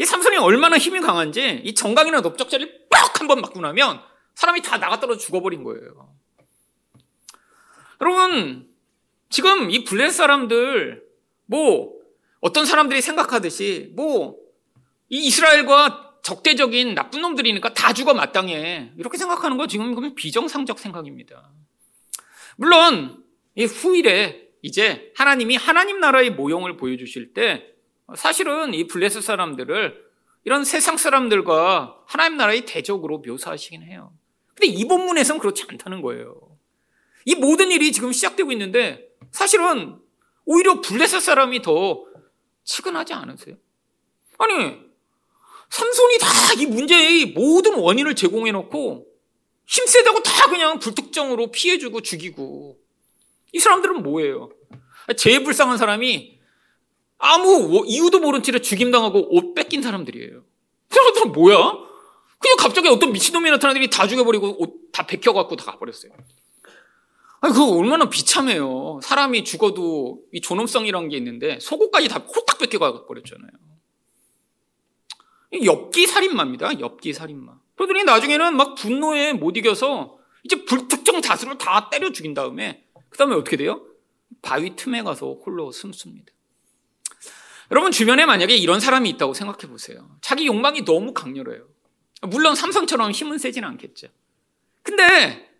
이 삼손이 얼마나 힘이 강한지 이 정강이나 넓적다리를 빡 한 번 맞고 나면 사람이 다 나가 떨어 죽어버린 거예요. 여러분, 지금 이 블레 사람들, 뭐, 어떤 사람들이 생각하듯이, 뭐, 이 이스라엘과 적대적인 나쁜 놈들이니까 다 죽어 마땅해. 이렇게 생각하는 거 지금 비정상적 생각입니다. 물론, 이 후일에 이제 하나님이 하나님 나라의 모형을 보여주실 때 사실은 이 블레스 사람들을 이런 세상 사람들과 하나님 나라의 대적으로 묘사하시긴 해요. 근데 이 본문에서는 그렇지 않다는 거예요. 이 모든 일이 지금 시작되고 있는데 사실은 오히려 블레셋 사람이 더 측은하지 않으세요? 아니 삼손이 다 이 문제의 모든 원인을 제공해 놓고 힘세다고 다 그냥 불특정으로 피해주고 죽이고 이 사람들은 뭐예요? 제일 불쌍한 사람이 아무 이유도 모른 채로 죽임당하고 옷 뺏긴 사람들이에요. 그 사람들은 뭐야? 그냥 갑자기 어떤 미친놈이 나타나더니 다 죽여버리고 옷 다 벗겨갖고 다 가버렸어요. 그거 얼마나 비참해요. 사람이 죽어도 이 존엄성이라는 게 있는데 속옷까지 다 홀딱 뺏겨가 버렸잖아요. 엽기 살인마입니다. 엽기 살인마. 그러더니 나중에는 막 분노에 못 이겨서 이제 불특정 다수를 다 때려 죽인 다음에 그 다음에 어떻게 돼요? 바위 틈에 가서 홀로 숨습니다. 여러분 주변에 만약에 이런 사람이 있다고 생각해 보세요. 자기 욕망이 너무 강렬해요. 물론 삼성처럼 힘은 세진 않겠죠. 근데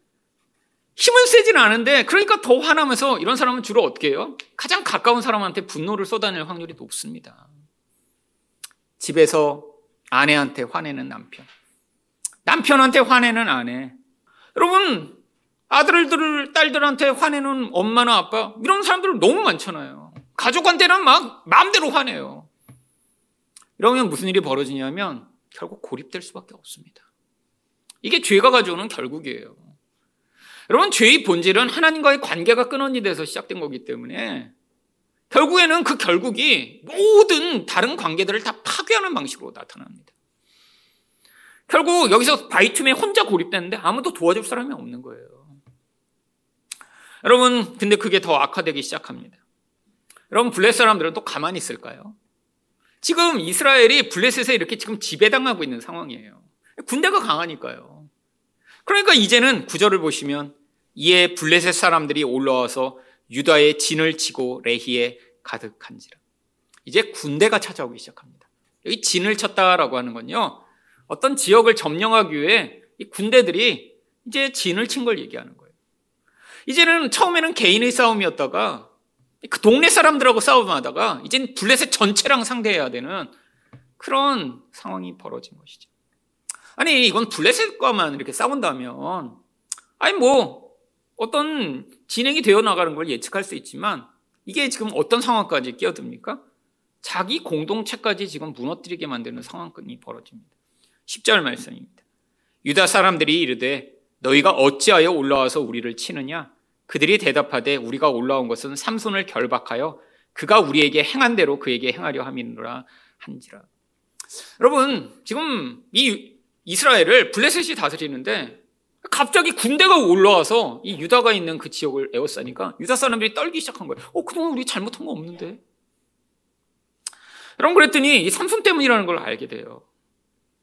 힘은 세지는 않은데 그러니까 더 화나면서 이런 사람은 주로 어떻게 해요? 가장 가까운 사람한테 분노를 쏟아낼 확률이 높습니다. 집에서 아내한테 화내는 남편. 남편한테 화내는 아내. 여러분, 아들들, 딸들한테 화내는 엄마나 아빠, 이런 사람들 너무 많잖아요. 가족한테는 막 마음대로 화내요. 이러면 무슨 일이 벌어지냐면 결국 고립될 수밖에 없습니다. 이게 죄가 가져오는 결국이에요. 여러분, 죄의 본질은 하나님과의 관계가 끊어진 데서 시작된 거기 때문에 결국에는 그 결국이 모든 다른 관계들을 다 파괴하는 방식으로 나타납니다. 결국 여기서 바이툼에 혼자 고립됐는데 아무도 도와줄 사람이 없는 거예요. 여러분, 근데 그게 더 악화되기 시작합니다. 여러분, 블레셋 사람들은 또 가만히 있을까요? 지금 이스라엘이 블레셋에 이렇게 지금 지배당하고 있는 상황이에요. 군대가 강하니까요. 그러니까 이제는 구절을 보시면 이에 블레셋 사람들이 올라와서 유다의 진을 치고 레히에 가득한지라. 이제 군대가 찾아오기 시작합니다. 여기 진을 쳤다라고 하는 건요. 어떤 지역을 점령하기 위해 이 군대들이 이제 진을 친 걸 얘기하는 거예요. 이제는 처음에는 개인의 싸움이었다가 그 동네 사람들하고 싸움하다가 이제는 블레셋 전체랑 상대해야 되는 그런 상황이 벌어진 것이죠. 아니 이건 블레셋과만 이렇게 싸운다면 아니 뭐 어떤 진행이 되어 나가는 걸 예측할 수 있지만 이게 지금 어떤 상황까지 끼어듭니까? 자기 공동체까지 지금 무너뜨리게 만드는 상황이 벌어집니다. 10절 말씀입니다. 유다 사람들이 이르되 너희가 어찌하여 올라와서 우리를 치느냐? 그들이 대답하되 우리가 올라온 것은 삼손을 결박하여 그가 우리에게 행한 대로 그에게 행하려 함이노라 한지라. 여러분, 지금 이 이스라엘을 블레셋이 다스리는데 갑자기 군대가 올라와서 이 유다가 있는 그 지역을 에워싸니까 유다 사람들이 떨기 시작한 거예요. 어, 그동안 우리 잘못한 거 없는데. 여러분 그랬더니 이 삼손 때문이라는 걸 알게 돼요.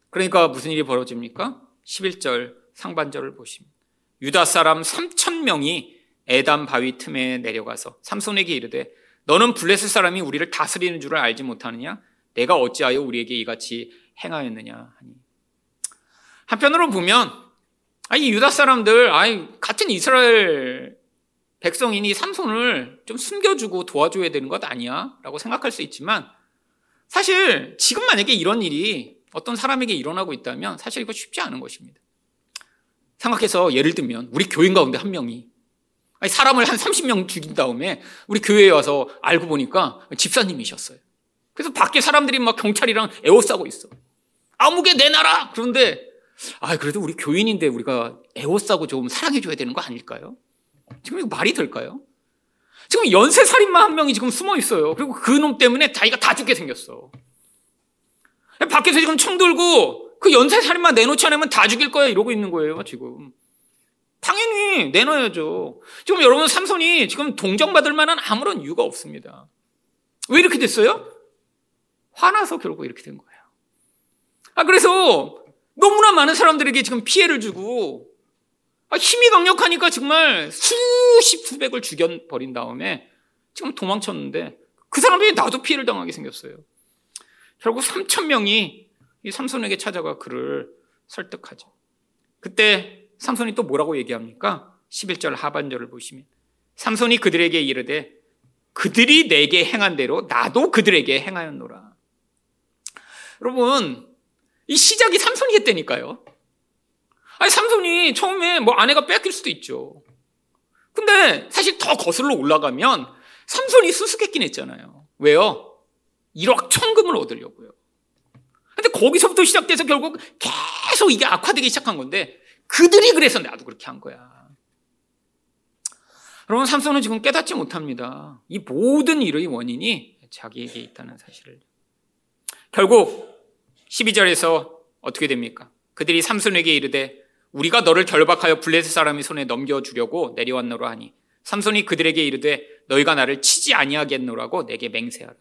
그러니까 무슨 일이 벌어집니까? 11절 상반절을 보시면 유다 사람 3천 명이 에담 바위 틈에 내려가서 삼손에게 이르되 너는 블레셋 사람이 우리를 다스리는 줄을 알지 못하느냐? 내가 어찌하여 우리에게 이같이 행하였느냐 하니 한편으로 보면 아니 유다 사람들 아니 같은 이스라엘 백성이니 삼손을 좀 숨겨주고 도와줘야 되는 것 아니야?라고 생각할 수 있지만 사실 지금 만약에 이런 일이 어떤 사람에게 일어나고 있다면 사실 이거 쉽지 않은 것입니다. 생각해서 예를 들면 우리 교인 가운데 한 명이 사람을 한 30명 죽인 다음에 우리 교회에 와서 알고 보니까 집사님이셨어요. 그래서 밖에 사람들이 막 경찰이랑 에워싸고 있어. 아무개 내놔라! 그런데 아, 그래도 우리 교인인데 우리가 애워싸고 좀 사랑해줘야 되는 거 아닐까요? 지금 이거 말이 될까요? 지금 연쇄 살인마 한 명이 지금 숨어 있어요. 그리고 그 놈 때문에 자기가 다 죽게 생겼어. 밖에서 지금 총 들고 그 연쇄 살인마 내놓지 않으면 다 죽일 거야 이러고 있는 거예요, 지금. 당연히 내놔야죠. 지금 여러분 삼손이 지금 동정받을 만한 아무런 이유가 없습니다. 왜 이렇게 됐어요? 화나서 결국 이렇게 된 거예요. 아, 그래서 너무나 많은 사람들에게 지금 피해를 주고 아, 힘이 강력하니까 정말 수십 수백을 죽여버린 다음에 지금 도망쳤는데 그 사람들이 나도 피해를 당하게 생겼어요. 결국 3천 명이 이 삼손에게 찾아가 그를 설득하죠. 그때 삼손이 또 뭐라고 얘기합니까? 11절 하반절을 보시면 삼손이 그들에게 이르되 그들이 내게 행한 대로 나도 그들에게 행하였노라. 여러분 이 시작이 삼손이 했다니까요. 아니, 삼손이 처음에 뭐 아내가 뺏길 수도 있죠. 근데 사실 더 거슬러 올라가면 삼손이 수수께끼 냈잖아요. 왜요? 1억 천금을 얻으려고요. 근데 거기서부터 시작돼서 결국 계속 이게 악화되기 시작한 건데 그들이 그래서 나도 그렇게 한 거야. 여러분, 삼손은 지금 깨닫지 못합니다. 이 모든 일의 원인이 자기에게 있다는 사실을. 결국 12절에서 어떻게 됩니까? 그들이 삼손에게 이르되 우리가 너를 결박하여 블레셋 사람의 손에 넘겨주려고 내려왔노라 하니 삼손이 그들에게 이르되 너희가 나를 치지 아니하겠노라고 내게 맹세하라.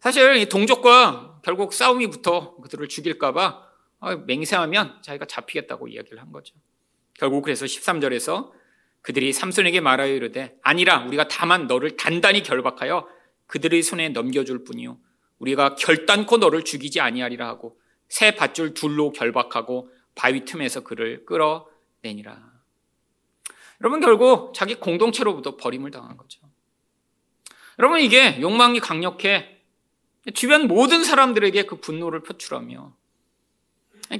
사실 이 동족과 결국 싸움이 붙어 그들을 죽일까봐 아, 맹세하면 자기가 잡히겠다고 이야기를 한 거죠. 결국 그래서 13절에서 그들이 삼손에게 말하여 이르되 아니라 우리가 다만 너를 단단히 결박하여 그들의 손에 넘겨줄 뿐이요 우리가 결단코 너를 죽이지 아니하리라 하고 새 밧줄 둘로 결박하고 바위 틈에서 그를 끌어내니라. 여러분 결국 자기 공동체로부터 버림을 당한 거죠. 여러분 이게 욕망이 강력해 주변 모든 사람들에게 그 분노를 표출하며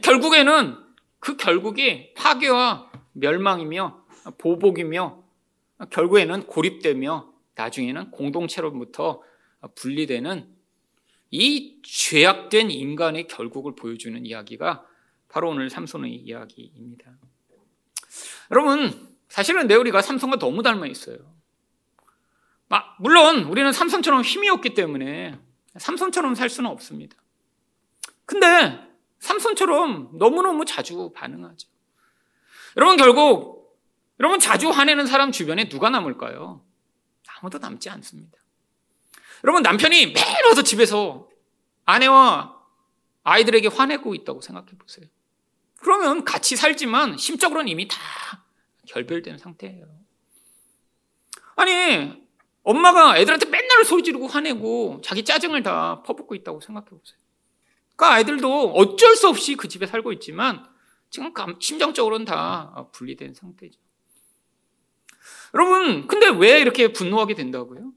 결국에는 그 결국이 파괴와 멸망이며 보복이며 결국에는 고립되며 나중에는 공동체로부터 분리되는 이 죄악된 인간의 결국을 보여주는 이야기가 바로 오늘 삼손의 이야기입니다. 여러분, 사실은 내 우리가 삼손과 너무 닮아 있어요. 물론 우리는 삼손처럼 힘이 없기 때문에 삼손처럼 살 수는 없습니다. 근데 삼손처럼 너무너무 자주 반응하죠. 여러분 결국 여러분 자주 화내는 사람 주변에 누가 남을까요? 아무도 남지 않습니다. 여러분 남편이 매일 와서 집에서 아내와 아이들에게 화내고 있다고 생각해 보세요. 그러면 같이 살지만 심적으로는 이미 다 결별된 상태예요. 아니 엄마가 애들한테 맨날 소리 지르고 화내고 자기 짜증을 다 퍼붓고 있다고 생각해 보세요. 그러니까 아이들도 어쩔 수 없이 그 집에 살고 있지만 지금 심정적으로는 다 분리된 상태죠. 여러분, 근데 왜 이렇게 분노하게 된다고요?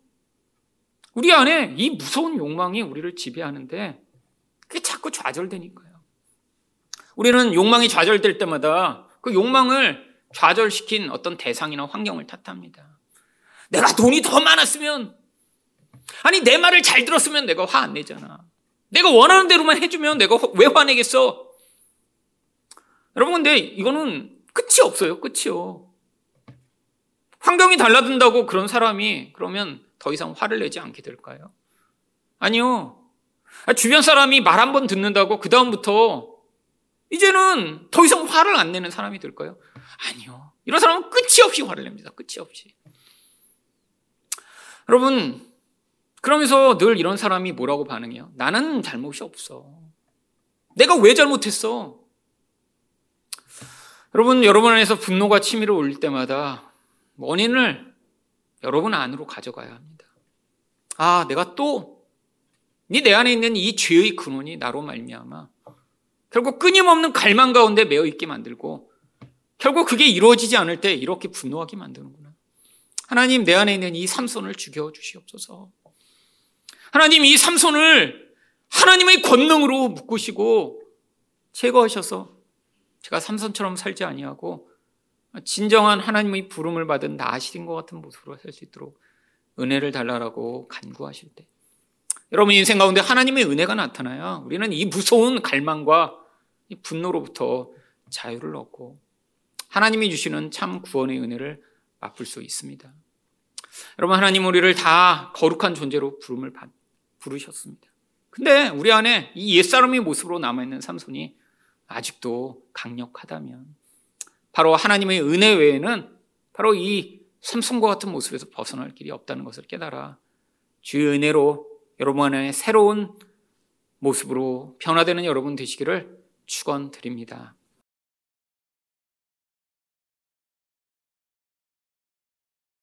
우리 안에 이 무서운 욕망이 우리를 지배하는데 그게 자꾸 좌절되니까요. 우리는 욕망이 좌절될 때마다 그 욕망을 좌절시킨 어떤 대상이나 환경을 탓합니다. 내가 돈이 더 많았으면 아니 내 말을 잘 들었으면 내가 화 안 내잖아. 내가 원하는 대로만 해주면 내가 왜 화내겠어? 여러분 근데 이거는 끝이 없어요. 끝이요. 환경이 달라진다고 그런 사람이 그러면 더 이상 화를 내지 않게 될까요? 아니요. 주변 사람이 말 한 번 듣는다고 그 다음부터 이제는 더 이상 화를 안 내는 사람이 될까요? 아니요. 이런 사람은 끝이 없이 화를 냅니다. 끝이 없이. 여러분, 그러면서 늘 이런 사람이 뭐라고 반응해요? 나는 잘못이 없어. 내가 왜 잘못했어? 여러분, 여러분 안에서 분노가 치밀어 올 때마다 원인을 여러분 안으로 가져가야 합니다. 아, 내가 또 네 내 안에 있는 이 죄의 근원이 나로 말미암아 결국 끊임없는 갈망 가운데 매어 있게 만들고 결국 그게 이루어지지 않을 때 이렇게 분노하게 만드는구나. 하나님 내 안에 있는 이 삼손을 죽여 주시옵소서. 하나님 이 삼손을 하나님의 권능으로 묶으시고 제거하셔서 제가 삼손처럼 살지 아니하고 진정한 하나님의 부름을 받은 나시린 것 같은 모습으로 살 수 있도록 은혜를 달라라고 간구하실 때 여러분 인생 가운데 하나님의 은혜가 나타나야 우리는 이 무서운 갈망과 이 분노로부터 자유를 얻고 하나님이 주시는 참 구원의 은혜를 맛볼 수 있습니다. 여러분 하나님 우리를 다 거룩한 존재로 부름을 받, 부르셨습니다. 근데 우리 안에 이 옛사람의 모습으로 남아있는 삼손이 아직도 강력하다면 바로 하나님의 은혜 외에는 바로 이 삼손과 같은 모습에서 벗어날 길이 없다는 것을 깨달아 주의 은혜로 여러분 안에 새로운 모습으로 변화되는 여러분 되시기를 축원드립니다.